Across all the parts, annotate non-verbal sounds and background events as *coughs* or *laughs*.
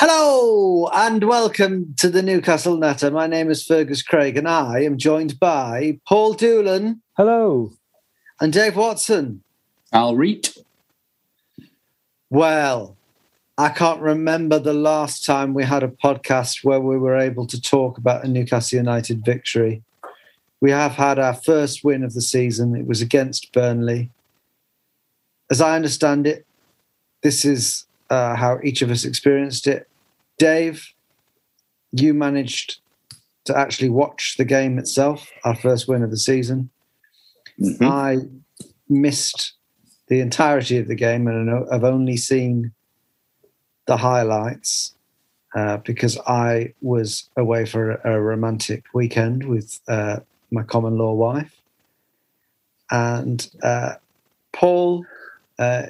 Hello and welcome to the Newcastle Natter. My name is Fergus Craig and I am joined by Paul Doolan. Hello. And Dave Watson. Al Reed. Well, I can't remember the last time we had a podcast where we were able to talk about a Newcastle United victory. We have had our first win of the season. It was against Burnley. As I understand it, this is uh, how each of us experienced it. Dave, you managed to actually watch the game itself, our first win of the season. Mm-hmm. I missed the entirety of the game and I've only seen the highlights uh, because I was away for a, a romantic weekend with uh, my common law wife. And uh, Paul, uh,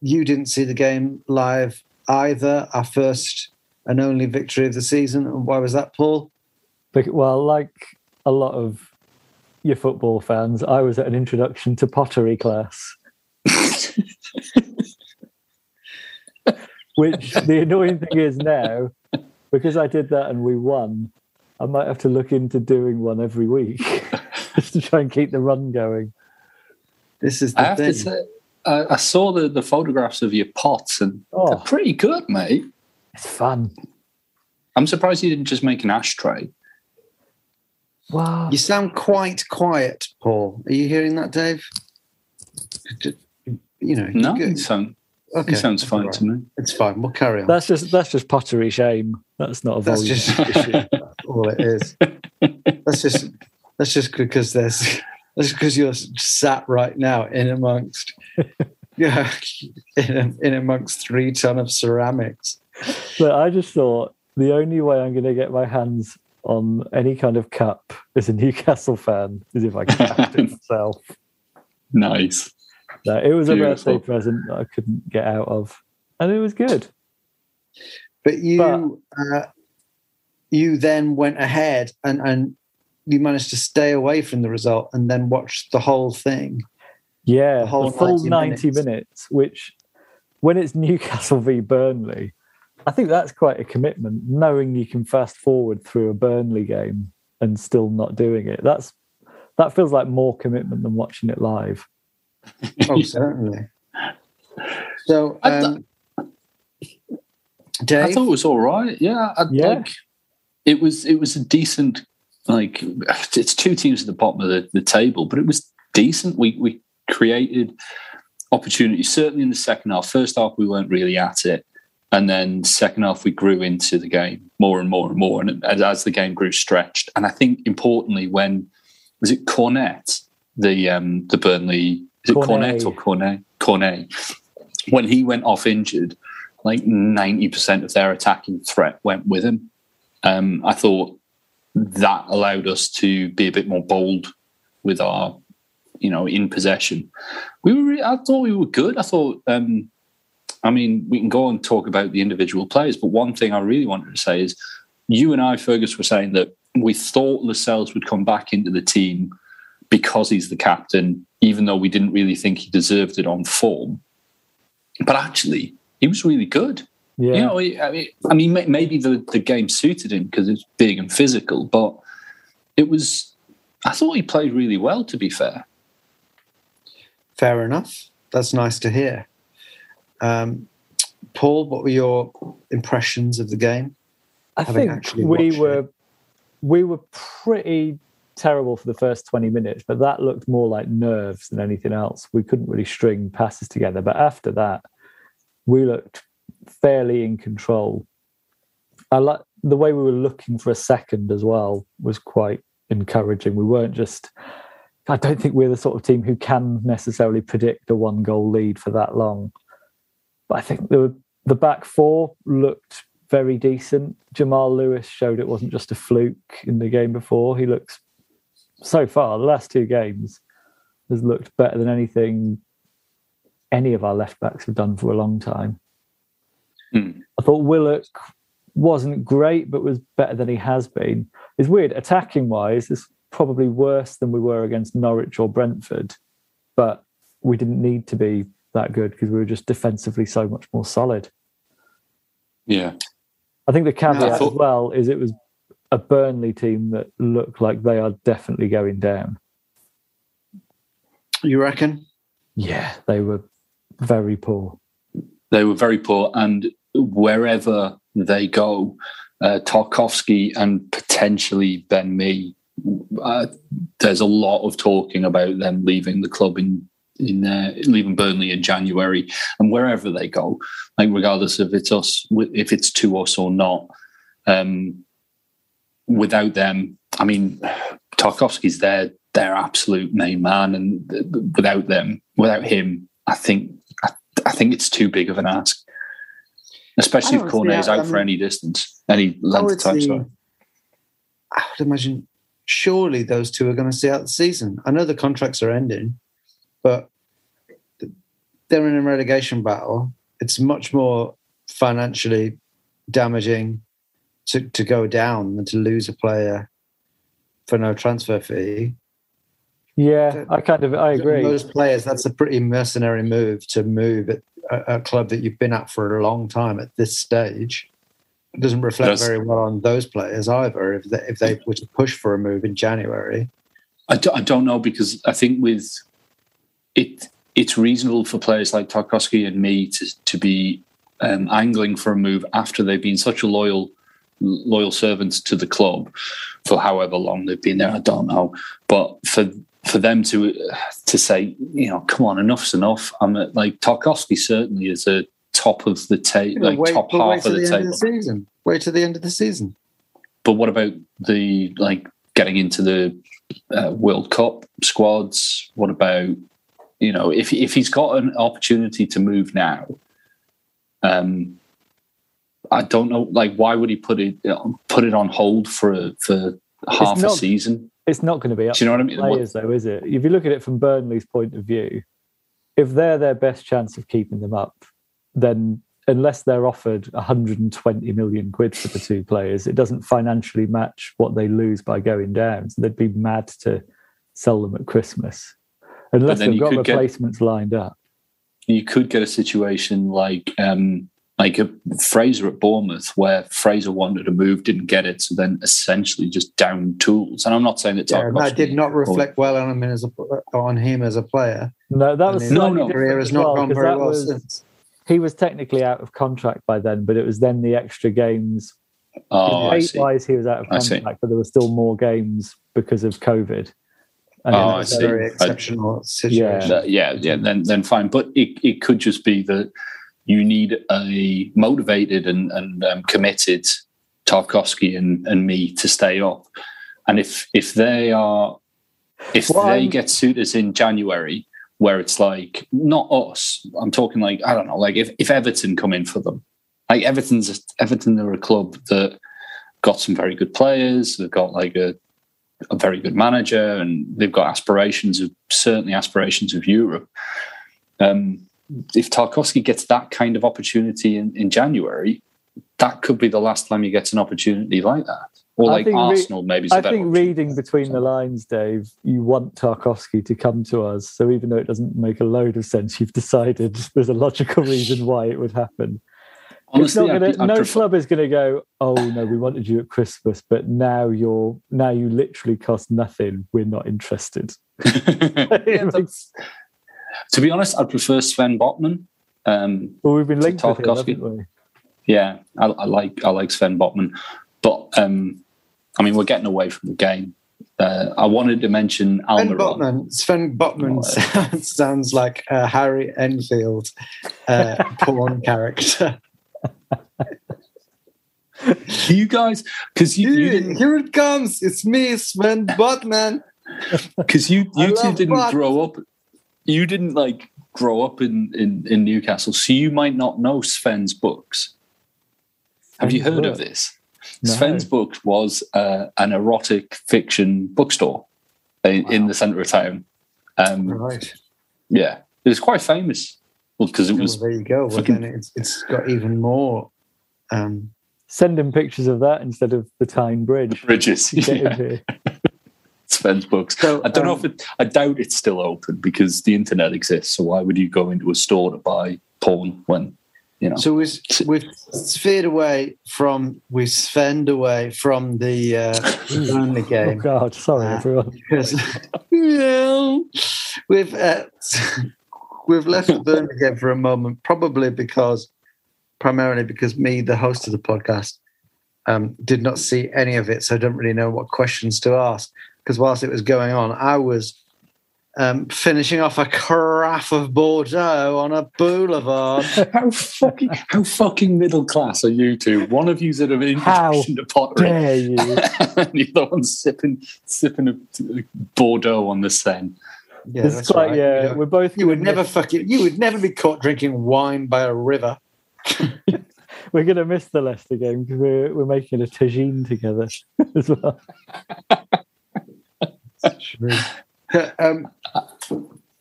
you didn't see the game live either. Our first and only victory of the season. And why was that, Paul? Well, like a lot of your football fans, I was at an introduction to pottery class. *laughs* Which the annoying thing is now, because I did that and we won, I might have to look into doing one every week just *laughs* to try and keep the run going. This is the I have thing. to say, I, I saw the, the photographs of your pots and oh. they're pretty good, mate. It's fun. I'm surprised you didn't just make an ashtray. Wow. You sound quite quiet, Paul. Are you hearing that, Dave? You know, no, it, sound, okay. it sounds fine right. to me. It's fine. We'll carry on. That's just that's just pottery shame. That's not a volume that's just, issue. That's *laughs* all it is. That's just that's just because there's that's because you're sat right now in amongst *laughs* yeah in, in amongst three ton of ceramics. But I just thought the only way I'm going to get my hands on any kind of cup as a Newcastle fan is if I capped *laughs* it myself. Nice. So it was Beautiful. a birthday present that I couldn't get out of, and it was good. But you, but, uh, you then went ahead and and you managed to stay away from the result and then watch the whole thing. Yeah, the, whole the full 90 minutes. 90 minutes, which when it's Newcastle v Burnley, I think that's quite a commitment, knowing you can fast forward through a Burnley game and still not doing it. That's that feels like more commitment than watching it live. *laughs* oh, certainly. So, um, Dave? I thought it was all right. Yeah, I, yeah. Like, it was. It was a decent. Like it's two teams at the bottom of the, the table, but it was decent. We we created opportunities. Certainly in the second half. First half, we weren't really at it. And then second half, we grew into the game more and more and more. And as the game grew stretched, and I think importantly, when was it Cornet, the um, the Burnley, is it Cornet or Cornet? Cornet. When he went off injured, like ninety percent of their attacking threat went with him. Um, I thought that allowed us to be a bit more bold with our, you know, in possession. We were. I thought we were good. I thought. Um, I mean, we can go and talk about the individual players, but one thing I really wanted to say is you and I, Fergus, were saying that we thought Lascelles would come back into the team because he's the captain, even though we didn't really think he deserved it on form. But actually, he was really good. Yeah. You know, I mean, I mean maybe the, the game suited him because it's big and physical, but it was, I thought he played really well, to be fair. Fair enough. That's nice to hear. Um, Paul, what were your impressions of the game? I think we were it? we were pretty terrible for the first 20 minutes, but that looked more like nerves than anything else. We couldn't really string passes together. But after that, we looked fairly in control. I like the way we were looking for a second as well was quite encouraging. We weren't just I don't think we're the sort of team who can necessarily predict a one goal lead for that long. But I think were the back four looked very decent. Jamal Lewis showed it wasn't just a fluke in the game before. He looks so far the last two games has looked better than anything any of our left backs have done for a long time. Mm. I thought Willock wasn't great, but was better than he has been. It's weird. Attacking wise, it's probably worse than we were against Norwich or Brentford, but we didn't need to be that good because we were just defensively so much more solid. Yeah. I think the caveat thought... as well is it was a Burnley team that looked like they are definitely going down. You reckon? Yeah, they were very poor. They were very poor, and wherever they go, uh, Tarkowski and potentially Ben Mee. uh, there's a lot of talking about them leaving the club in in uh, leaving Burnley in January, and wherever they go, like regardless if it's us, if it's to us or not, um, without them, I mean, Tarkowski's their their absolute main man, and without them, without him, I think I, I think it's too big of an ask, especially if Cornet is out I mean, for um, any distance, any length of time. The, I would imagine surely those two are going to see out the season. I know the contracts are ending, but they're in a relegation battle. It's much more financially damaging to, to go down than to lose a player for no transfer fee. Yeah, I kind of I agree. Most players, that's a pretty mercenary move to move at a, a club that you've been at for a long time at this stage. It doesn't reflect That's, very well on those players either. If they, if they were to push for a move in January, I don't, I don't know because I think with it, it's reasonable for players like Tarkowski and Mee to to be um, angling for a move after they've been such a loyal loyal servants to the club for however long they've been there. I don't know, but for for them to to say, you know, come on, enough's enough. I'm at, like Tarkowski certainly is a top of the table, like wait, top half of the, the table. Of the season. Wait to the end of the season. But what about the like getting into the uh, World Cup squads? What about you know if if he's got an opportunity to move now? Um, I don't know. Like, why would he put it put it on hold for for half not, a season? It's not going to be up. Do you know what I mean? Players, though, is it? If you look at it from Burnley's point of view, if they're their best chance of keeping them up, then unless they're offered 120 million quid for the two players, it doesn't financially match what they lose by going down. So they'd be mad to sell them at Christmas unless they've got replacements get, lined up. You could get a situation like um, like a Fraser at Bournemouth, where Fraser wanted to move, didn't get it, so then essentially just down tools. And I'm not saying that yeah, that did not reflect well on him as a on him as a player. No, that was no, no. Career has not well, gone very well was, since. He was technically out of contract by then, but it was then the extra games. Oh, wise, he was out of contract, but there were still more games because of COVID. And oh, I see. Very exceptional I, situation. Yeah, yeah, yeah. Then, then fine. But it, it could just be that you need a motivated and, and um, committed Tarkowski and, and Mee to stay up. And if if they are if well, they I'm... get suitors in January where it's like not us, I'm talking like I don't know, like if, if Everton come in for them, like Everton's Everton are a club that got some very good players, they've got like a a very good manager, and they've got aspirations of certainly aspirations of Europe. Um, if Tarkowski gets that kind of opportunity in, in January, that could be the last time he gets an opportunity like that. Or like Arsenal, re- maybe. I think reading between the lines, Dave, you want Tarkowski to come to us. So even though it doesn't make a load of sense, you've decided *laughs* there's a logical reason why it would happen. Honestly, gonna, I'd, I'd no prefer- club is going to go. Oh no, we wanted you at Christmas, but now you're now you literally cost nothing. We're not interested. *laughs* *laughs* yeah, to be honest, I'd prefer Sven Botman. Um, well, we've been linked with him, haven't we? Yeah, I, I, like I like Sven Botman, but um, I mean we're getting away from the game. Uh, I wanted to mention Almiron. Sven Botman, Sven Botman sounds, *laughs* sounds like a Harry Enfield uh, *laughs* porn character. you guys, because you, you didn't... here it comes. It's me, Sven Botman. *laughs* Because you you two didn't grow up you didn't like grow up in, in, in Newcastle, so you might not know Sven's books. Have you heard of this? No. Sven's Books was uh, an erotic fiction bookstore in, wow. in the centre of town. Um, right. Yeah, it was quite famous. Well, because it was. Well, there you go. Well, fucking, then it's, it's got even more. Um, Send him pictures of that instead of the Tyne Bridge. The bridges. *laughs* Yeah. Sven's books. So, I don't um, know if it, I doubt it's still open because the internet exists. So why would you go into a store to buy porn when you know. So we've we've sphered away from we spend away from the uh, *laughs* only game. Oh God, sorry uh, everyone. *laughs* Because, we've uh, we've left the Burnley game for a moment, probably because primarily because me, the host of the podcast, um, did not see any of it, so I don't really know what questions to ask. Because whilst it was going on, I was um, finishing off a carafe of Bordeaux on a boulevard. *laughs* how fucking how fucking middle class are you two? One of you's at an introduction to pottery, dare you? *laughs* and the other one's sipping sipping a Bordeaux on the Seine. Yeah, it's that's right. Yeah, you know, we're both. You would never fucking. You would never be caught drinking wine by a river. *laughs* we're going to miss the Leicester game because we're we're making a tagine together as well. True. *laughs* um,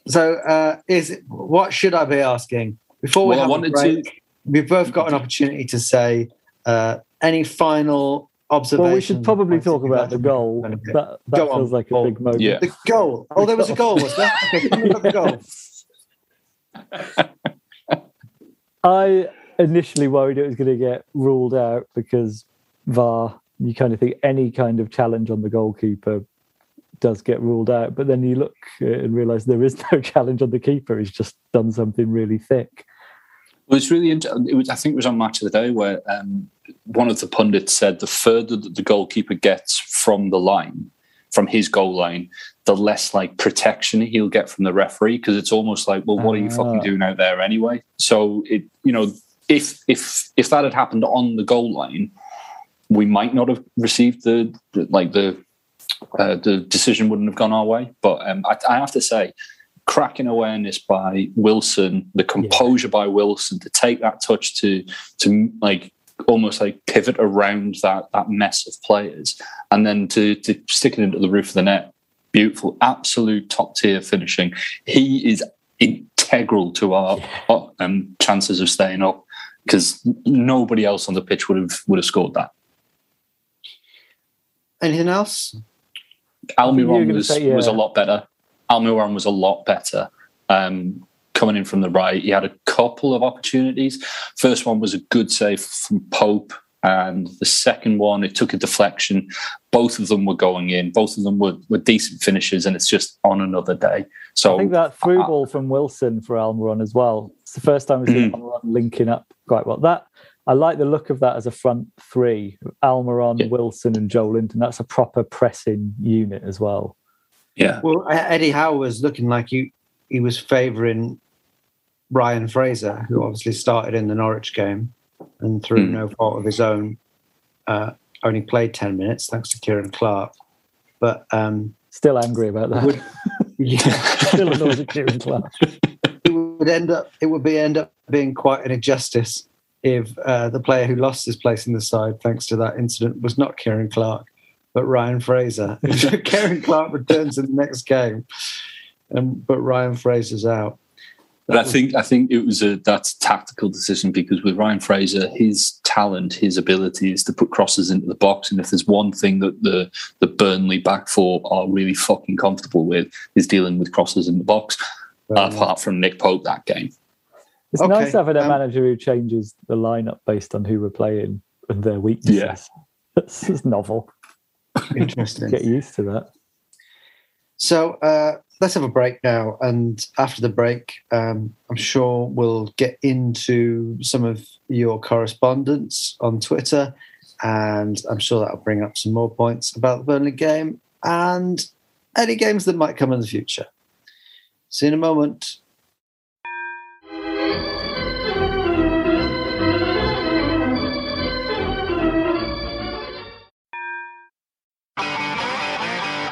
so, uh, is what should I be asking before we well, have a break? To... We've both got an opportunity to say uh, any final observations. Well, we should probably talk about the goal. That, that Go feels on. like a big moment. Yeah. The goal. Oh, there was a goal, was there? *laughs* Okay, the goal. *laughs* I initially worried it was going to get ruled out because VAR. You kind of think any kind of challenge on the goalkeeper does get ruled out. But then you look and realize there is *laughs* no challenge on the keeper. He's just done something really thick. Well, it's really interesting. It was, I think it was on Match of the Day where um, one of the pundits said the further that the goalkeeper gets from the line, from his goal line, the less like protection he'll get from the referee because it's almost like, well, what are you fucking ah. doing out there anyway? So it, you know, if if if that had happened on the goal line, we might not have received the, the like the uh, the decision wouldn't have gone our way. But um, I, I, have to say, cracking awareness by Wilson, the composure yeah. by Wilson to take that touch to to like almost like pivot around that that mess of players, and then to to stick it into the roof of the net. Beautiful, absolute top tier finishing. He is integral to our, our um, chances of staying up because nobody else on the pitch would have would have scored that. Anything else? Almiron was say, yeah. was a lot better. Almiron was a lot better. Um, coming in from the right, he had a couple of opportunities. First one was a good save from Pope, and the second one it took a deflection. Both of them were going in. Both of them were, were decent finishes, and it's just on another day. So I think that through uh, ball from Wilson for Almiron as well. It's the first time we've seen mm. Almiron linking up quite well. That I like the look of that as a front three: Almiron, yeah. Wilson, and Joelinton. That's a proper pressing unit as well. Yeah. Well, Eddie Howe was looking like he he was favouring Ryan Fraser, who obviously started in the Norwich game and through mm. no fault of his own, uh, only played ten minutes thanks to Ciaran Clark. But um, still angry about that. Would, *laughs* yeah, still annoyed at Ciaran Clark. It would end up. It would be end up being quite an injustice if uh, the player who lost his place in the side thanks to that incident was not Ciaran Clark, but Ryan Fraser. *laughs* Ciaran Clark returns in the next game, um, but Ryan Fraser's out. That but I think I think it was a that's a tactical decision because with Ryan Fraser, his talent, his ability is to put crosses into the box, and if there's one thing that the the Burnley back four are really fucking comfortable with, is dealing with crosses in the box. apart from Nick Pope that game. It's okay. nice having a um, manager who changes the lineup based on who we're playing and their weaknesses. Yeah. *laughs* This is novel. Interesting. Get used to that. So uh, let's have a break now. And after the break, um, I'm sure we'll get into some of your correspondence on Twitter. And I'm sure that'll bring up some more points about the Burnley game and any games that might come in the future. See you in a moment.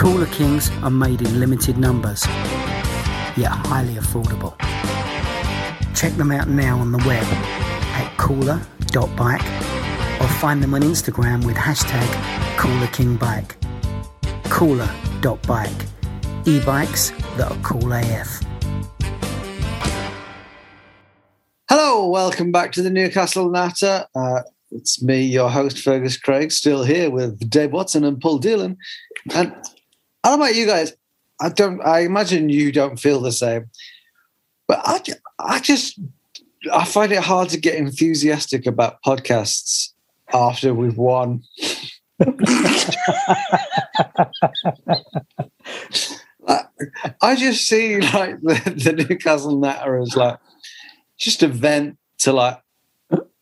Cooler Kings are made in limited numbers, yet highly affordable. Check them out now on the web at cooler.bike or find them on Instagram with hashtag coolerkingbike. Cooler.bike. E-bikes that are cool AF. Hello, welcome back to the Newcastle Natter. Uh, it's me, your host, Fergus Craig, still here with Dave Watson and Paul Dillon. And I don't know about you guys. I don't. I imagine you don't feel the same, but I, I just, I find it hard to get enthusiastic about podcasts after we've won. *laughs* I just see like the, the Newcastle Natter as like just a vent to like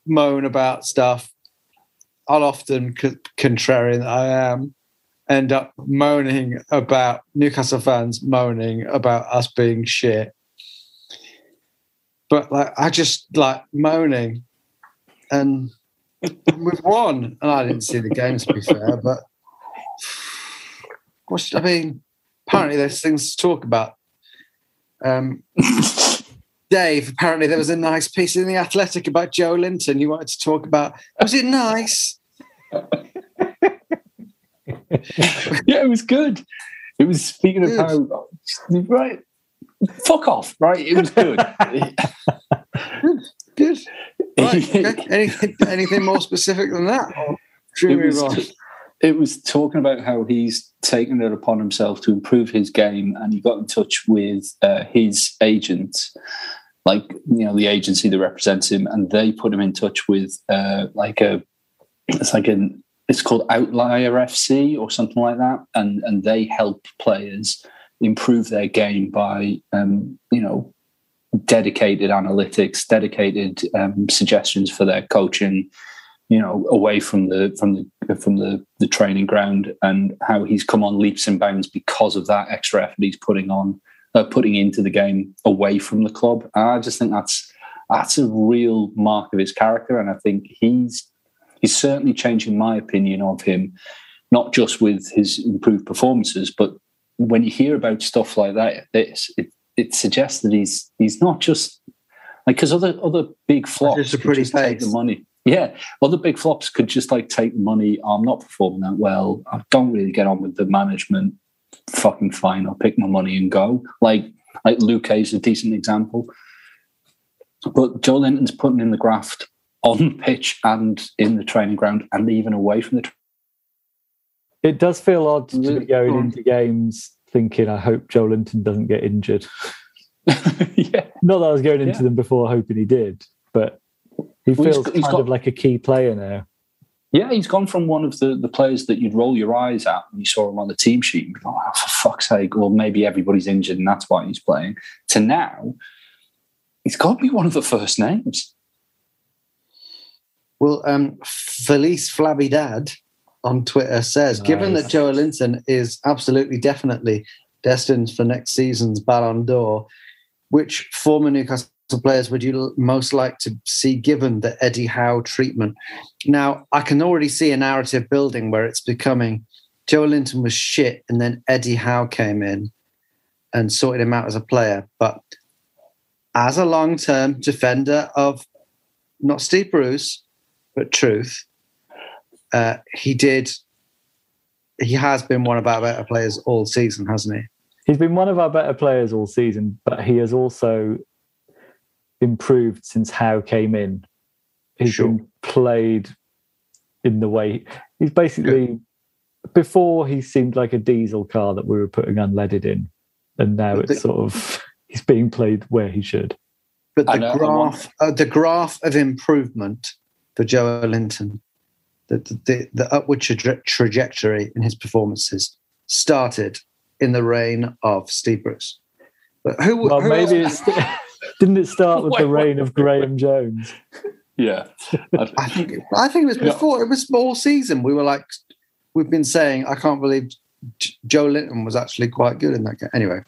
moan about stuff. I'll often, contrarian I am, end up moaning about Newcastle fans moaning about us being shit. But like I just like moaning and we've won. And I didn't see the games to be fair, but *sighs* what I mean, apparently there's things to talk about. Um, *laughs* Dave, apparently there was a nice piece in the Athletic about Joelinton. You wanted to talk about. Was it nice? *laughs* yeah, it was good. It was speaking of how right. Fuck off, right? It was good. good. good. *laughs* Right, okay. anything, anything more specific than that? It was, it was talking about how he's taken it upon himself to improve his game, and he got in touch with uh, his agent, like you know the agency that represents him, and they put him in touch with uh, like a it's like an it's called Outlier FC or something like that, and and they help players improve their game by um, you know dedicated analytics, dedicated um, suggestions for their coaching, you know, away from the from the from the the training ground, and how he's come on leaps and bounds because of that extra effort he's putting on, uh, putting into the game away from the club. And I just think that's that's a real mark of his character, and I think he's he's certainly changing my opinion of him, not just with his improved performances, but when you hear about stuff like that, this it, it suggests that he's he's not just like because other other big flops just a pretty just take the money. Yeah, other big flops could just like take the money. I'm not performing that well. I don't really get on with the management. Fucking fine. I'll pick my money and go. Like like Luke is a decent example. But Joelinton's putting in the graft on pitch and in the training ground and even away from the. Tra- it does feel odd to be going into games thinking, I hope Joelinton doesn't get injured. *laughs* yeah. Not that I was going into yeah. them before hoping he did, but he well, feels he's, kind got, of like a key player now. Yeah, he's gone from one of the, the players that you'd roll your eyes at when you saw him on the team sheet and go, oh, for fuck's sake, well, maybe everybody's injured and that's why he's playing, to now, he's got to be one of the first names. Well, um, Felice Flabby Dad on Twitter says, nice. given that Joelinton is absolutely definitely destined for next season's Ballon d'Or, which former Newcastle players would you most like to see given the Eddie Howe treatment? Now, I can already see a narrative building where it's becoming Joelinton was shit, and then Eddie Howe came in and sorted him out as a player. But as a long term defender of not Steve Bruce, but truth, uh, he did. He has been one of our better players all season, hasn't he? He's been one of our better players all season, but he has also improved since Howe came in. He's sure. been played in the way he's basically. Good. Before he seemed like a diesel car that we were putting unleaded in, and now but it's the, sort of *laughs* he's being played where he should. But the graph, uh, the graph of improvement for Joelinton. the, the, the upward tra- trajectory in his performances started in the reign of Steve Bruce. But who? Well, who maybe else? it's Didn't it start with wait, the reign wait, of Graeme wait. Jones? Yeah, I think I think it was before. It was all season. We were like, we've been saying, I can't believe Joelinton was actually quite good in that game. Anyway,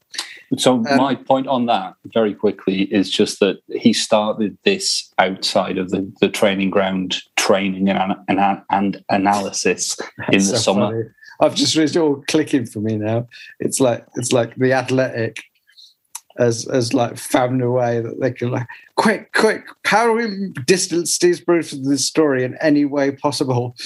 so um, my point on that, very quickly, is just that he started this outside of the, the training ground training and, and, and analysis *laughs* in the so summer. Funny. I've just it's all clicking for me now. It's like it's like the athletic as as like found a way that they can like quick, quick, how do we distance Steve Bruce from this story in any way possible?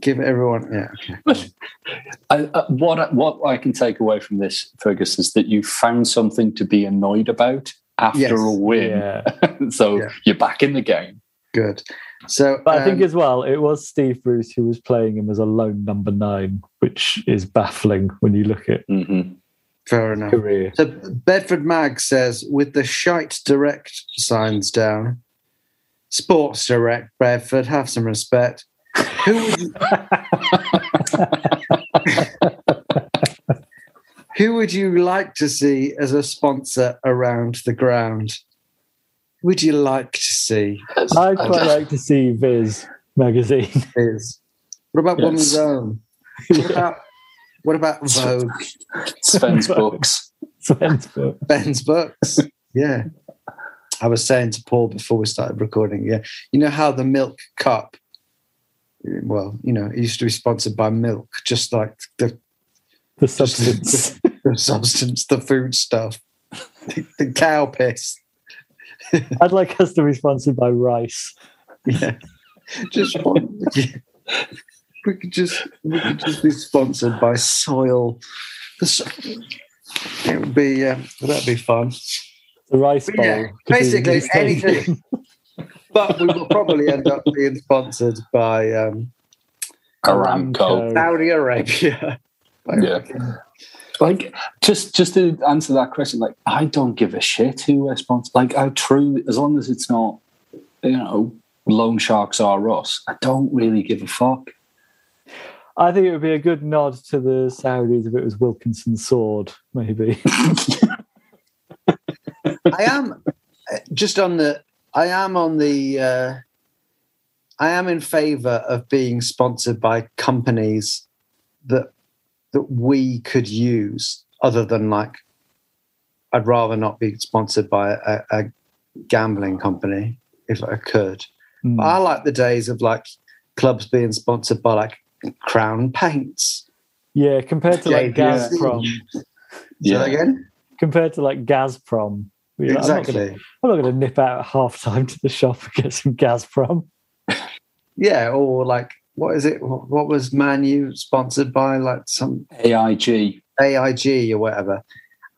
Give everyone, yeah. Okay. *laughs* I, uh, what what I can take away from this, Fergus, is that you found something to be annoyed about after yes. a win. Yeah. *laughs* so yeah. you're back in the game. Good. So, but um, I think um, as well, it was Steve Bruce who was playing him as a lone number nine, which is baffling when you look at mm-hmm. Fair enough. Career. So Bedford Mag says, with the shite direct signs down, Sports Direct, Bedford, have some respect. Who would you, *laughs* who would you like to see as a sponsor around the ground? Would you like to see? I'd quite like to see Viz magazine. Viz. What about yes. Woman's Own? *laughs* What about what about *laughs* Vogue? Sven's *laughs* books. Sven's books. Ben's books. Yeah. I was saying to Paul before we started recording, yeah, you know how the milk cup, well, you know, it used to be sponsored by milk, just like the the substance, the, *laughs* the substance, the food stuff, the, the cow piss. I'd like us to be sponsored by rice. Yeah, just one. Yeah we could just we could just be sponsored by Soil. It would be uh, that'd be fun. The rice bowl. Yeah, basically anything. *laughs* but we will probably end up being sponsored by um, Aramco, Saudi Arabia. yeah. Like just just to answer that question, like I don't give a shit who we're sponsored. Like I truly, as long as it's not, you know, loan sharks are us. I don't really give a fuck. I think it would be a good nod to the Saudis if it was Wilkinson's sword, maybe. *laughs* I am just on the. I am on the. Uh, I am in favour of being sponsored by companies that that we could use, other than like. I'd rather not be sponsored by a, a gambling company if I could. Mm. I like the days of like clubs being sponsored by like Crown Paints. Yeah, compared to like Gazprom. yeah. again? Compared to like Gazprom. exactly. I'm not going to nip out at half time to the shop and get some Gazprom. yeah, or like, what is it? What was Manu sponsored by? Like some AIG. AIG or whatever.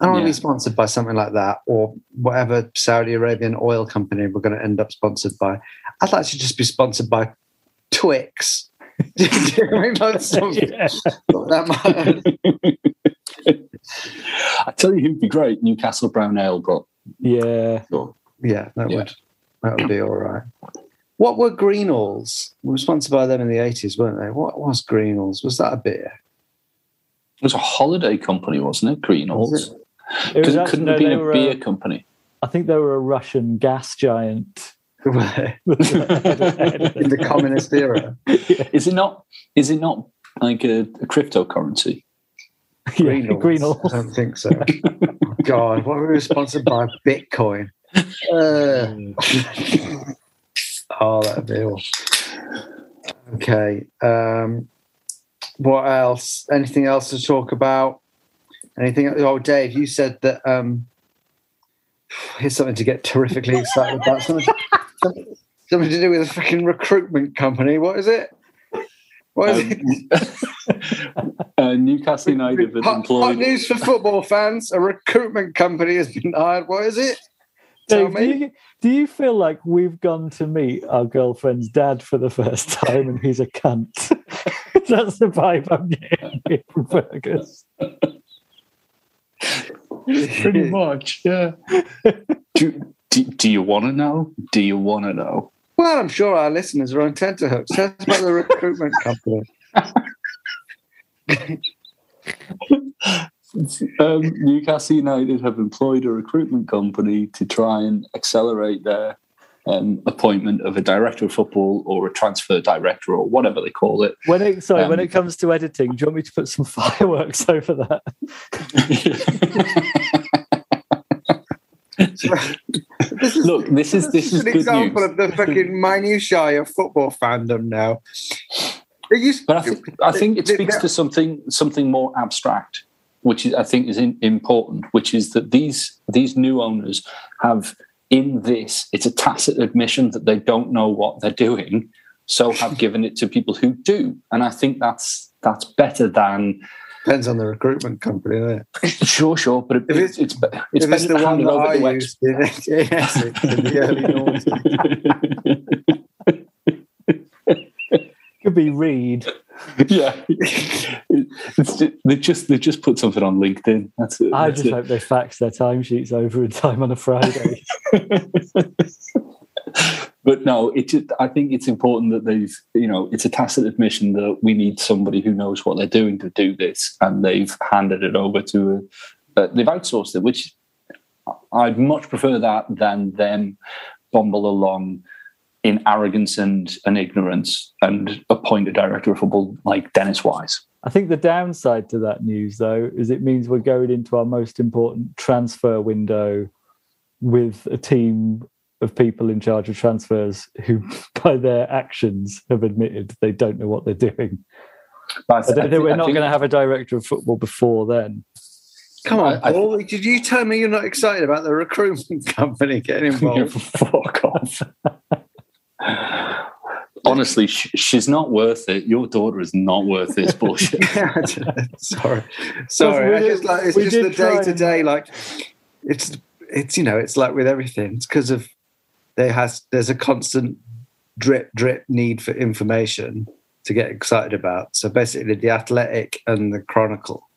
I don't yeah. want to be sponsored by something like that or whatever Saudi Arabian oil company we're going to end up sponsored by. I'd like to just be sponsored by Twix *laughs* I tell you who'd be great, Newcastle Brown Ale, but yeah, sure. yeah, that yeah. would that would be all right. What were Greenalls? We were sponsored by them in the eighties, weren't they? What was Greenalls? Was that a beer? It was a holiday company, wasn't it? Greenalls. Because it, it, couldn't no, been a beer a, company. I think they were a Russian gas giant *laughs* in the communist era. *laughs* Is it not? Is it not like a, a cryptocurrency? Green yeah, Greenalls. I don't think so. *laughs* oh, God, what were we sponsored by? Bitcoin. Uh, oh, that'd be awesome. Okay. Um, what else? Anything else to talk about? Anything? Oh, Dave, you said that. Um, here's something to get terrifically excited about. *laughs* Something, something to do with a fucking recruitment company. What is it? What is um, it? *laughs* uh, Newcastle United have hot, employed. Hot news for football fans: a recruitment company has been hired. What is it? Dave, do you, do you feel like we've gone to meet our girlfriend's dad for the first time and he's a cunt? *laughs* That's the vibe I'm getting from Fergus. *laughs* Pretty much, yeah. *laughs* do, do, do you want to know? Do you want to know? Well, I'm sure our listeners are on tenterhooks. Tell us about the recruitment *laughs* company. um, Newcastle United have employed a recruitment company to try and accelerate their um, appointment of a director of football or a transfer director or whatever they call it. When it sorry, um, when it comes to editing, do you want me to put some *laughs* fireworks over that? *laughs* this is, Look, this is this, this is, an example news. of the fucking minutiae of football fandom now. Used, but I think, I think it speaks to something something more abstract, which is, I think is in, important, which is that these these new owners have in this, it's a tacit admission that they don't know what they're doing, so have *laughs* given it to people who do. And I think that's that's better than depends on the recruitment company, isn't it? *laughs* Sure, sure, but if it's it's, it's, it's better the one that I used in, *laughs* yes, in the early Could be Reed. *laughs* yeah, just, they just they just put something on LinkedIn. That's it. I That's just it. hope they fax their timesheets over in time on a Friday. *laughs* but no, it just, I think it's important that they've you know it's a tacit admission that we need somebody who knows what they're doing to do this, and they've handed it over to a, uh, they've outsourced it, which I'd much prefer that than them bumble along in arrogance and, and ignorance and appoint a director of football like Dennis Wise. I think the downside to that news, though, is it means we're going into our most important transfer window with a team of people in charge of transfers who, *laughs* by their actions, have admitted they don't know what they're doing. But I, don't think we're not going to have a director of football before then. Come on, Paul. Did you tell me you're not excited about the recruitment *laughs* company getting *laughs* involved? Fuck off. Honestly, she's not worth it. Your daughter is not worth this bullshit. *laughs* sorry, *laughs* sorry. I just like it's just the day to day. Like it's it's you know it's like with everything. It's because of there has there's a constant drip drip need for information to get excited about. So basically, the Athletic and the Chronicle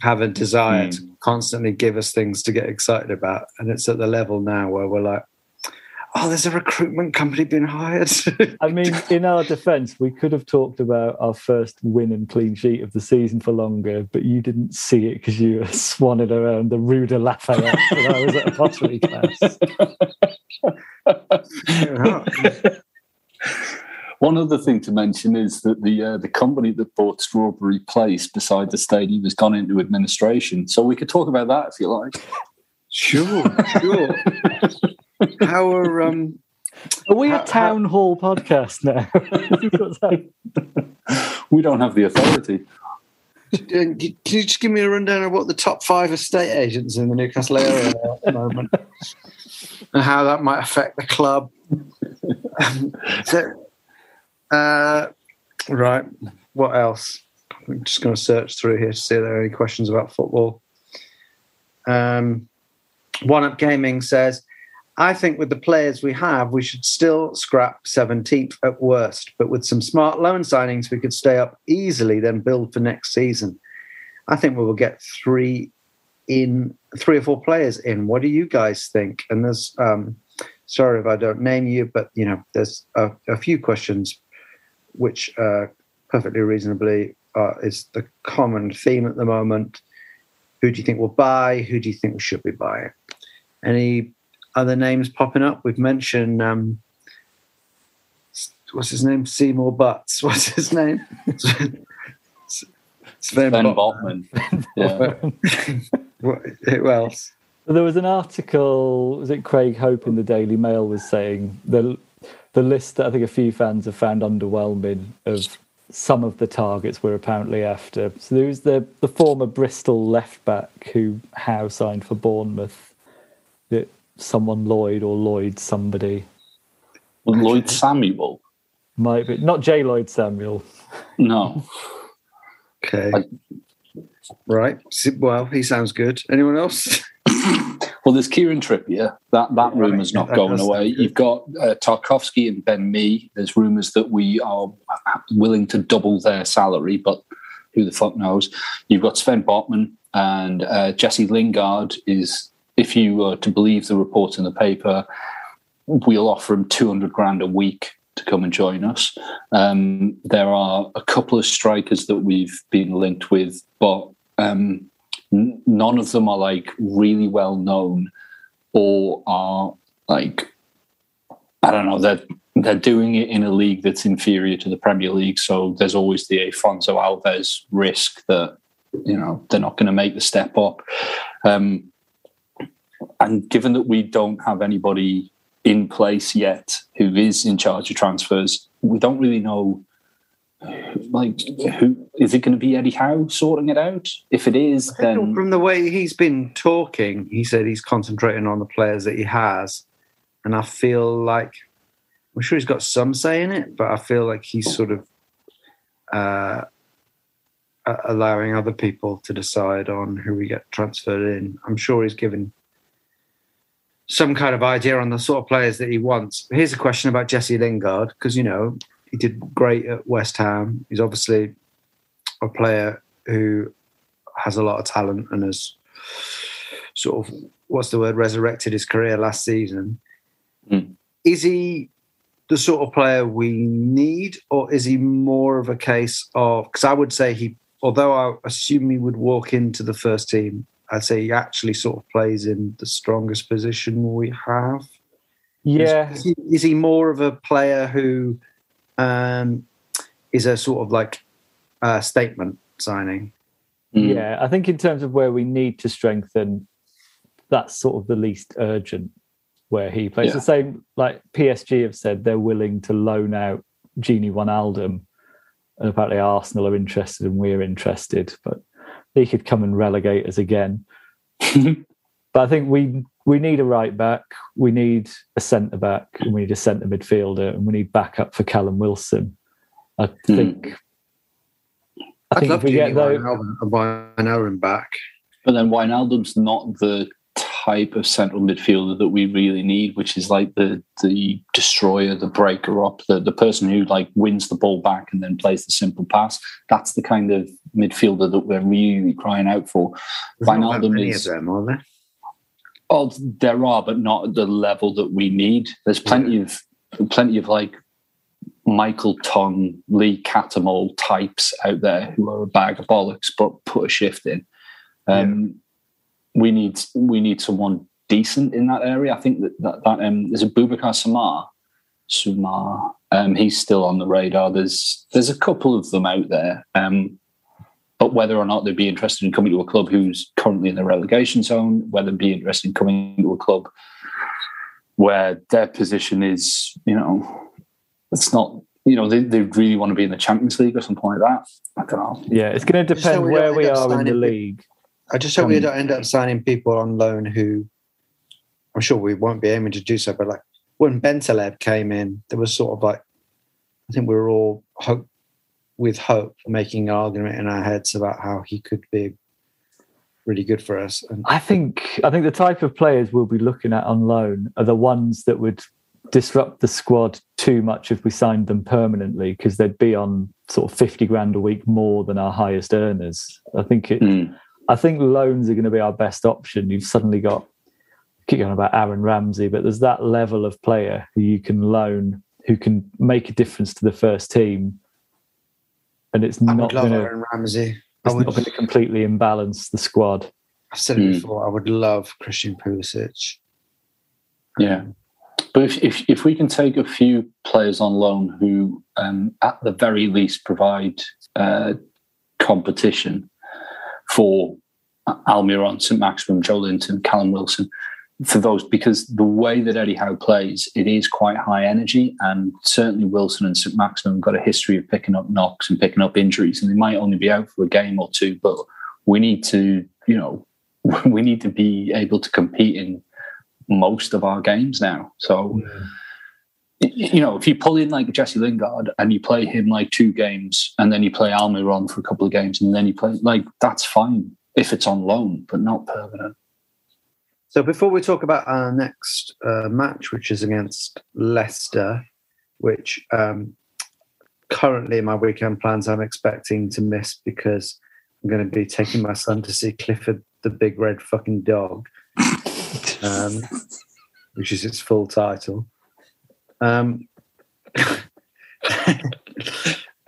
have a desire mm. to constantly give us things to get excited about, and it's at the level now where we're like, oh, there's a recruitment company being hired. *laughs* I mean, in our defence, we could have talked about our first win and clean sheet of the season for longer, but you didn't see it because you were *laughs* swanning around the Rue de Lafayette when I was at a pottery *laughs* class. One other thing to mention is that the uh, the company that bought Strawberry Place beside the stadium has gone into administration. So we could talk about that if you like. Sure, sure. How are um are we how, a town how, hall podcast now? *laughs* we don't have the authority. Can you just give me a rundown of what the top five estate agents in the Newcastle area are at the moment, *laughs* and how that might affect the club? *laughs* So, uh, right. What else? I'm just going to search through here to see if there are any questions about football. Um, One Up Gaming says, I think with the players we have, we should still scrap 17th at worst. But with some smart loan signings, we could stay up easily, then build for next season. I think we will get three in three or four players in. What do you guys think? And there's um, sorry if I don't name you, but you know, there's a, a few questions which uh, perfectly reasonably uh, is the common theme at the moment. Who do you think will buy? Who do you think we should be buying? Any other names popping up. We've mentioned um, what's his name? Seymour Butts. *laughs* What's his name? Sven, Sven Botman. *laughs* Yeah. Who else? There was an article. Was it Craig Hope in the Daily Mail was saying the the list that I think a few fans have found underwhelming of some of the targets we're apparently after. So there was the the former Bristol left back who Howe signed for Bournemouth. That someone Lloyd or Lloyd somebody. Lloyd Samuel. Might be not J. Lloyd Samuel. No. okay. I, right. Well, he sounds good. Anyone else? *coughs* well, there's Kieran Trippier. That that rumour's not going away. You've got uh, Tarkowski and Ben Mee. There's rumours that we are willing to double their salary, but who the fuck knows? You've got Sven Botman and uh, Jesse Lingard is if you were to believe the report in the paper, we'll offer him 200 grand a week to come and join us. Um, there are a couple of strikers that we've been linked with, but um, N- none of them are like really well known or are like I don't know they're they're doing it in a league that's inferior to the Premier League. So there's always the Afonso Alves risk that you know they're not going to make the step up. Um, and given that we don't have anybody in place yet who is in charge of transfers, we don't really know. Like, who is it going to be? Eddie Howe sorting it out? If it is, then from the way he's been talking, he said he's concentrating on the players that he has, and I feel like I'm sure he's got some say in it, but I feel like he's sort of uh, allowing other people to decide on who we get transferred in. I'm sure he's given some kind of idea on the sort of players that he wants. Here's a question about Jesse Lingard because you know he did great at West Ham. He's obviously a player who has a lot of talent and has sort of what's the word resurrected his career last season. Mm. Is he the sort of player we need, or is he more of a case of? Because I would say he, although I assume he would walk into the first team I'd say he actually sort of plays in the strongest position we have. Yeah. Is, is, he, is he, more of a player who um, is a sort of like a statement signing? Mm. Yeah, I think in terms of where we need to strengthen, that's sort of the least urgent where he plays. Yeah. The same, like PSG have said they're willing to loan out Genie Gini Wijnaldum, and apparently Arsenal are interested and we're interested, but he could come and relegate us again. *laughs* but I think we we need a right back, we need a centre back, and we need a centre midfielder, and we need backup for Callum Wilson. I hmm. think. Mm. I I'd think if we get those, Wijnaldum back, but then Wijnaldum's not the type of central midfielder that we really need, which is like the the destroyer, the breaker up, the, the person who like wins the ball back and then plays the simple pass. That's the kind of midfielder that we're really crying out for. There's Wijnaldum is. Them, are there? Oh, there are, but not at the level that we need. There's plenty yeah. of plenty of like Michael Tong, Lee Cattermole types out there who are a bag of bollocks, but put a shift in. Um, we need we need someone decent in that area. I think that that, that um, there's a Boubacar Samar. Sumar, um, he's still on the radar. There's there's a couple of them out there, um, but whether or not they'd be interested in coming to a club who's currently in the relegation zone, whether they'd be interested in coming to a club where their position is, you know, it's not you know, they, they really want to be in the Champions League or something like that. I don't know. Yeah, it's going to depend where we are in the league. I just hope um, we don't end up signing people on loan who I'm sure we won't be aiming to do so, but like when Bentaleb came in, there was sort of like I think we were all hope with hope making an argument in our heads about how he could be really good for us. And I think I think the type of players we'll be looking at on loan are the ones that would disrupt the squad too much if we signed them permanently because they'd be on sort of 50 grand a week more than our highest earners. I think it mm. I think loans are going to be our best option. You've suddenly got keep going about Aaron Ramsey, but there's that level of player who you can loan who can make a difference to the first team, and it's I not going to Aaron Ramsey. It's would, not going to completely imbalance the squad. I've said it mm. before. I would love Christian Pulisic. Yeah, but if, if, if we can take a few players on loan who, um, at the very least, provide uh, competition for Almiron, St Maximin, Joelinton, Callum Wilson, for those because the way that Eddie Howe plays, it is quite high energy, and certainly Wilson and St Maximin got a history of picking up knocks and picking up injuries, and they might only be out for a game or two, but we need to, you know, *laughs* we need to be able to compete in most of our games now. So. Yeah you know, if you pull in like Jesse Lingard and you play him like two games and then you play Almiron for a couple of games and then you play like that's fine if it's on loan, but not permanent. So before we talk about our next uh, match, which is against Leicester, which um, currently in my weekend plans I'm expecting to miss because I'm going to be taking my son to see Clifford the Big Red Fucking Dog, um, *laughs* which is its full title. Um, *laughs*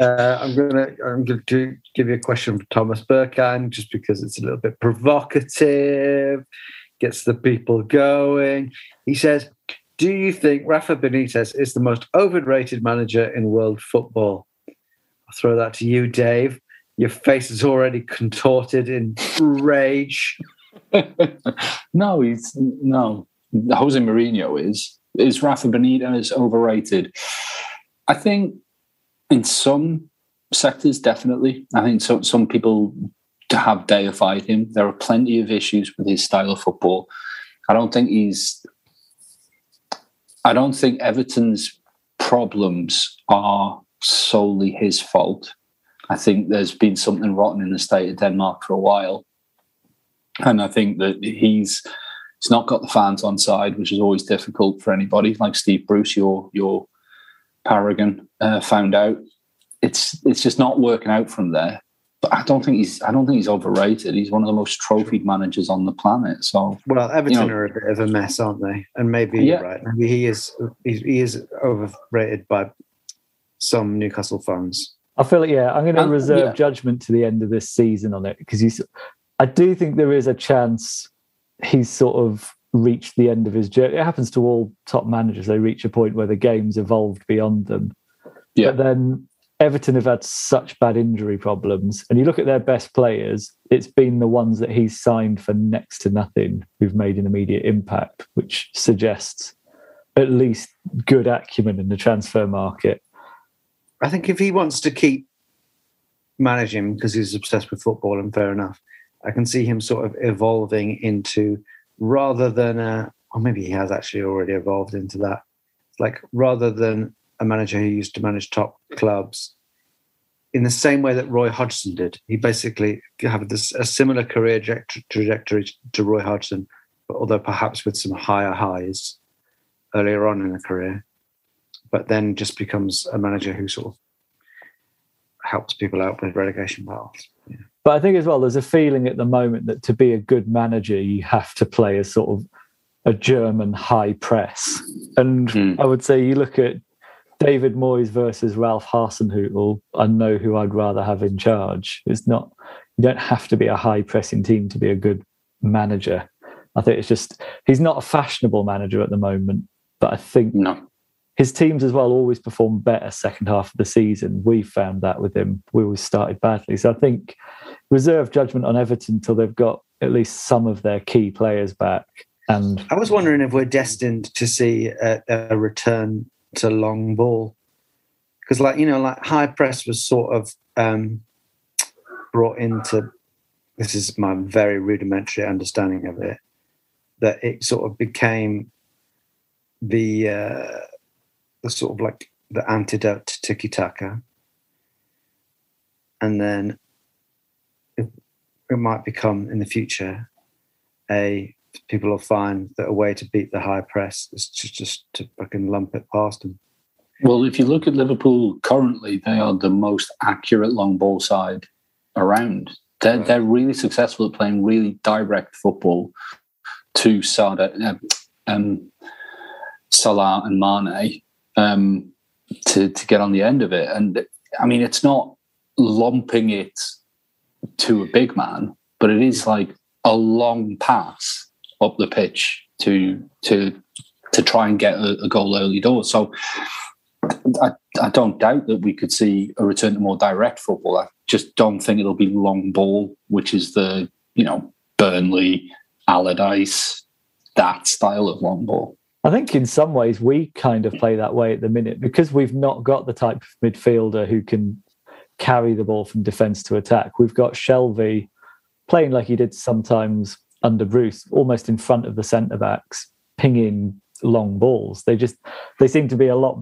Uh, I'm gonna I'm going to give you a question from Thomas Burkine just because it's a little bit provocative, gets the people going. He says, "Do you think Rafa Benitez is the most overrated manager in world football?" I'll throw that to you, Dave. Your face is already contorted in rage. *laughs* no, he's no. Jose Mourinho is is Rafa Benitez overrated? I think in some sectors, definitely. I think some some people have deified him. There are plenty of issues with his style of football. I don't think he's. I don't think Everton's problems are solely his fault. I think there's been something rotten in the state of Denmark for a while, and I think that he's he's not got the fans on side, which is always difficult for anybody. Like Steve Bruce, your your Paragon uh, found out. It's it's just not working out from there. But I don't think he's I don't think he's overrated. He's one of the most trophied managers on the planet. So well, Everton you know, are a bit of a mess, aren't they? And maybe yeah. you're right. Maybe he is he is overrated by some Newcastle fans. I feel like yeah, I'm going to reserve yeah. judgment to the end of this season on it because he's. I do think there is a chance he's sort of reached the end of his journey. It happens to all top managers; they reach a point where the game's evolved beyond them. Yeah. But then Everton have had such bad injury problems, and you look at their best players; it's been the ones that he's signed for next to nothing who've made an immediate impact, which suggests at least good acumen in the transfer market. I think if he wants to keep managing because he's obsessed with football, and fair enough, I can see him sort of evolving into rather than a, or maybe he has actually already evolved into that. Like rather than a manager who used to manage top clubs, in the same way that Roy Hodgson did, he basically had this, a similar career trajectory to Roy Hodgson, but although perhaps with some higher highs earlier on in the career, but then just becomes a manager who sort of helps people out with relegation battles. Yeah. But I think as well, there's a feeling at the moment that to be a good manager, you have to play a sort of a German high press. And mm. I would say you look at David Moyes versus Ralph Hasenhüttl, I know who I'd rather have in charge. It's not, you don't have to be a high pressing team to be a good manager. I think it's just, he's not a fashionable manager at the moment, but I think no his teams as well always perform better second half of the season. We found that with him. We always started badly. So I think reserve judgment on Everton until they've got at least some of their key players back. And I was wondering if we're destined to see a, a return to long ball. Because like, you know, like high press was sort of um, brought into this is my very rudimentary understanding of it, that it sort of became the uh, the sort of like the antidote to tiki taka, and then it, it might become in the future a people will find that a way to beat the high press is just, just to fucking lump it past them. Well, if you look at Liverpool currently, they are the most accurate long ball side around. They're, right. they're really successful at playing really direct football to Sada, uh, um, Salah and Mane um, to to get on the end of it. And I mean, it's not lumping it to a big man, but it is like a long pass up the pitch to to to try and get a, a goal early door. So I, I, don't doubt that we could see a return to more direct football. I just don't think it'll be long ball, which is the you know Burnley, Allardyce, that style of long ball. I think in some ways we kind of play that way at the minute because we've not got the type of midfielder who can carry the ball from defence to attack. We've got Shelvey playing like he did sometimes under Bruce, almost in front of the centre backs, pinging long balls. They just they seem to be a lot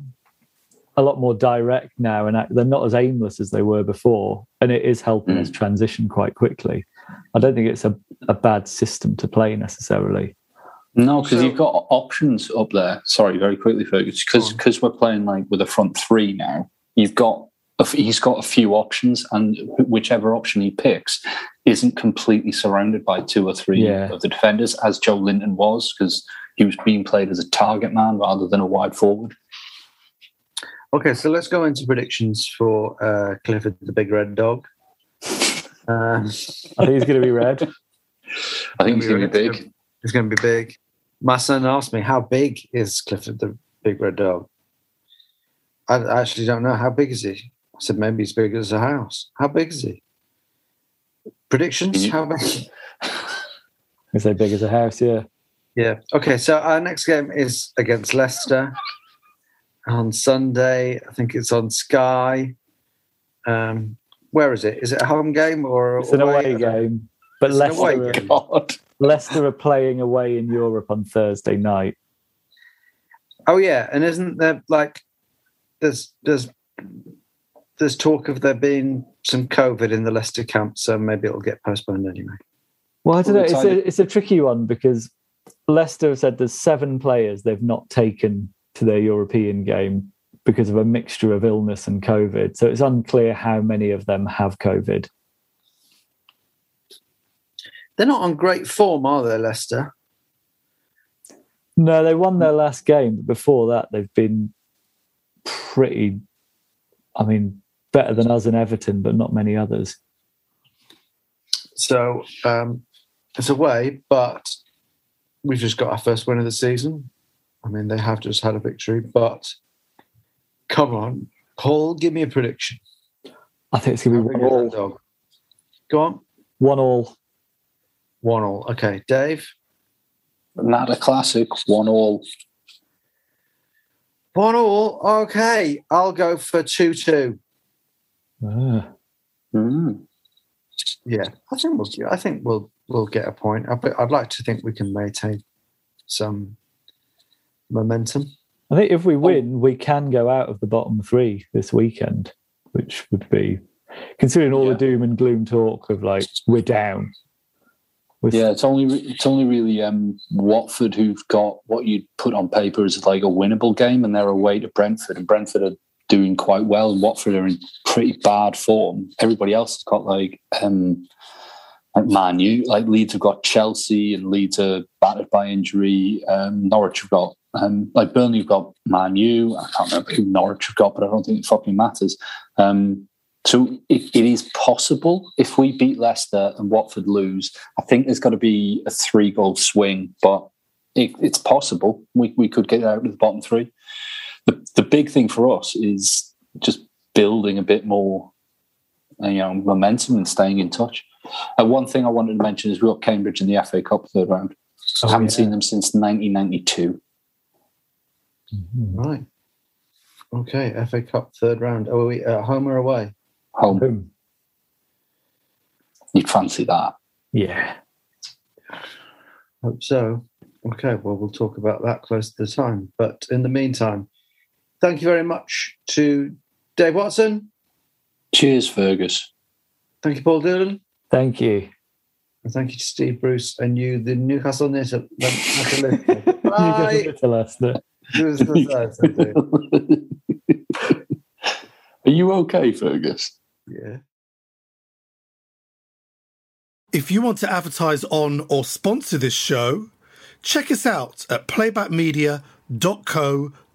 a lot more direct now, and they're not as aimless as they were before, and it is helping mm. us transition quite quickly. I don't think it's a, a bad system to play necessarily. No, because so, you've got options up there. Sorry, very quickly, Fergus. Because because we're playing like with a front three now. You've got a, he's got a few options, and whichever option he picks isn't completely surrounded by two or three yeah. of the defenders, as Joelinton was, because he was being played as a target man rather than a wide forward. Okay, so let's go into predictions for uh, Clifford the Big Red Dog. *laughs* Uh, I think he's going to be red. *laughs* I think he's going to be big. He's going to be big. My son asked me, "How big is Clifford the Big Red Dog?" I actually don't know. How big is he? I said maybe he's big as a house. How big is he? Predictions? How big? I say big as a house. Yeah. Yeah. Okay. So our next game is against Leicester on Sunday. I think it's on Sky. Um, where is it? Is it a home game or it's an away, away game? But it's Leicester, game. Leicester are playing away in Europe on Thursday night. Oh yeah, and isn't there like there's there's there's talk of there being some COVID in the Leicester camp, so maybe it'll get postponed anyway. Well, I don't know. It's a, it's a tricky one because Leicester have said there's seven players they've not taken to their European game because of a mixture of illness and COVID. So it's unclear how many of them have COVID. They're not on great form, are they, Leicester? No, they won their last game, but before that, they've been pretty, I mean, better than us in Everton, but not many others. So um, it's away, but we've just got our first win of the season. I mean, they have just had a victory, but come on, Paul, give me a prediction. I think it's going to be one all. Go on. One all. One all. Okay, Dave. Not a classic. One all. One all. Okay, I'll go for two two. Ah. Mm. Yeah, I think we'll. I think we'll we'll get a point. I'd like to think we can maintain some momentum. I think if we win, we can go out of the bottom three this weekend, which would be considering all yeah. the doom and gloom talk of like we're down. With... Yeah, it's only it's only really um, Watford who've got what you'd put on paper as like a winnable game, and they're away to Brentford, and Brentford are doing quite well, and Watford are in pretty bad form. Everybody else has got like um, like Man U, like Leeds have got Chelsea, and Leeds are battered by injury. Um, Norwich have got um, like Burnley have got Man U. I can't remember who Norwich have got, but I don't think it fucking matters. Um, so it, it is possible if we beat Leicester and Watford lose. I think there's got to be a three goal swing, but it, it's possible. We, we could get out of the bottom three. The, the big thing for us is just building a bit more you know, momentum and staying in touch. Uh, one thing I wanted to mention is we got Cambridge in the FA Cup third round. Oh, I haven't yeah. seen them since 1992. Mm-hmm. Right. Okay, FA Cup third round. Are we at home or away? Home. home. You'd fancy that. Yeah. Hope so. Okay, well, we'll talk about that close to the time. But in the meantime, thank you very much to Dave Watson. Cheers, Fergus. Thank you, Paul Doolan. Thank you. And thank you to Steve Bruce and you, the Newcastle Natter. Newcastle listener. *laughs* Are you okay, Fergus? Yeah. If you want to advertise on or sponsor this show, check us out at playbackmedia.co.uk.